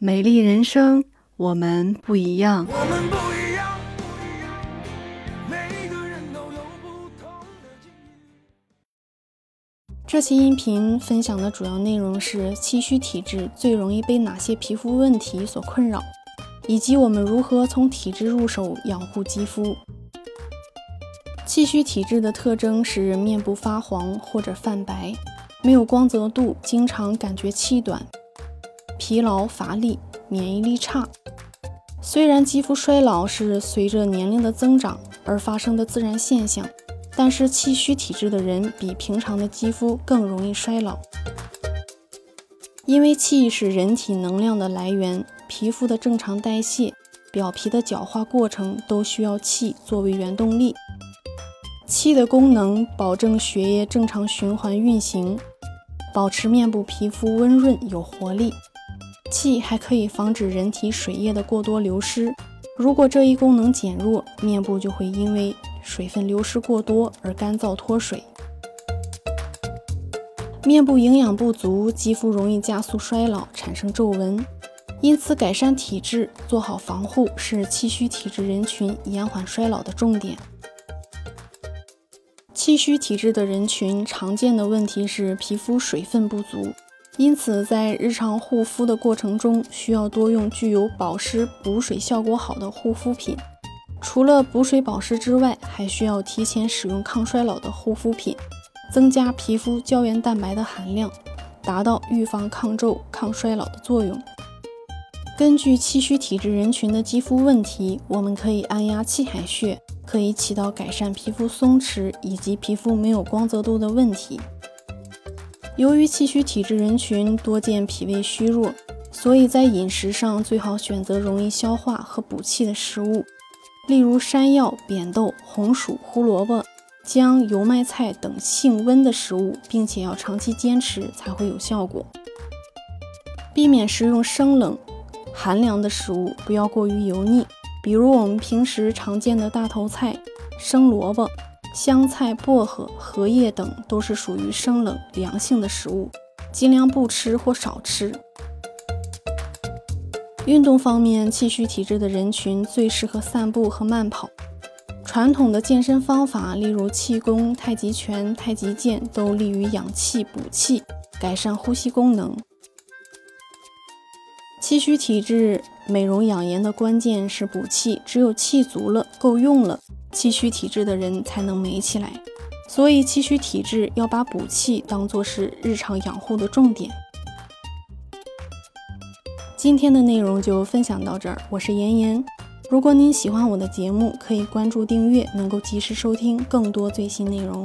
美丽人生，我们不一样。我们不一样，不一样，每个人都有不同的境遇。这期音频分享的主要内容是气虚体质最容易被哪些皮肤问题所困扰，以及我们如何从体质入手养护肌肤。气虚体质的特征是面部发黄或者泛白，没有光泽度，经常感觉气短。疲劳乏力、免疫力差。虽然肌肤衰老是随着年龄的增长而发生的自然现象，但是气虚体质的人比平常的肌肤更容易衰老。因为气是人体能量的来源，皮肤的正常代谢、表皮的角化过程都需要气作为原动力。气的功能保证血液正常循环运行，保持面部皮肤温润有活力。气还可以防止人体水液的过多流失。如果这一功能减弱，面部就会因为水分流失过多而干燥脱水。面部营养不足，肌肤容易加速衰老，产生皱纹。因此，改善体质，做好防护是气虚体质人群延缓衰老的重点。气虚体质的人群常见的问题是皮肤水分不足。因此，在日常护肤的过程中，需要多用具有保湿补水效果好的护肤品。除了补水保湿之外，还需要提前使用抗衰老的护肤品，增加皮肤胶原蛋白的含量，达到预防抗皱、抗衰老的作用。根据气虚体质人群的肌肤问题，我们可以按压气海穴，可以起到改善皮肤松弛以及皮肤没有光泽度的问题。由于气虚体质人群多见脾胃虚弱，所以在饮食上最好选择容易消化和补气的食物，例如山药、扁豆、红薯、胡萝卜、姜、油麦菜等性温的食物，并且要长期坚持才会有效果。避免食用生冷、寒凉的食物，不要过于油腻，比如我们平时常见的大头菜、生萝卜。香菜、薄荷、荷叶等都是属于生冷凉性的食物，尽量不吃或少吃。运动方面，气虚体质的人群最适合散步和慢跑。传统的健身方法，例如气功、太极拳、太极剑，都利于养气补气，改善呼吸功能。气虚体质美容养颜的关键是补气，只有气足了，够用了。气虚体质的人才能美起来，所以气虚体质要把补气当做是日常养护的重点。今天的内容就分享到这儿，我是妍妍。如果您喜欢我的节目，可以关注订阅，能够及时收听更多最新内容。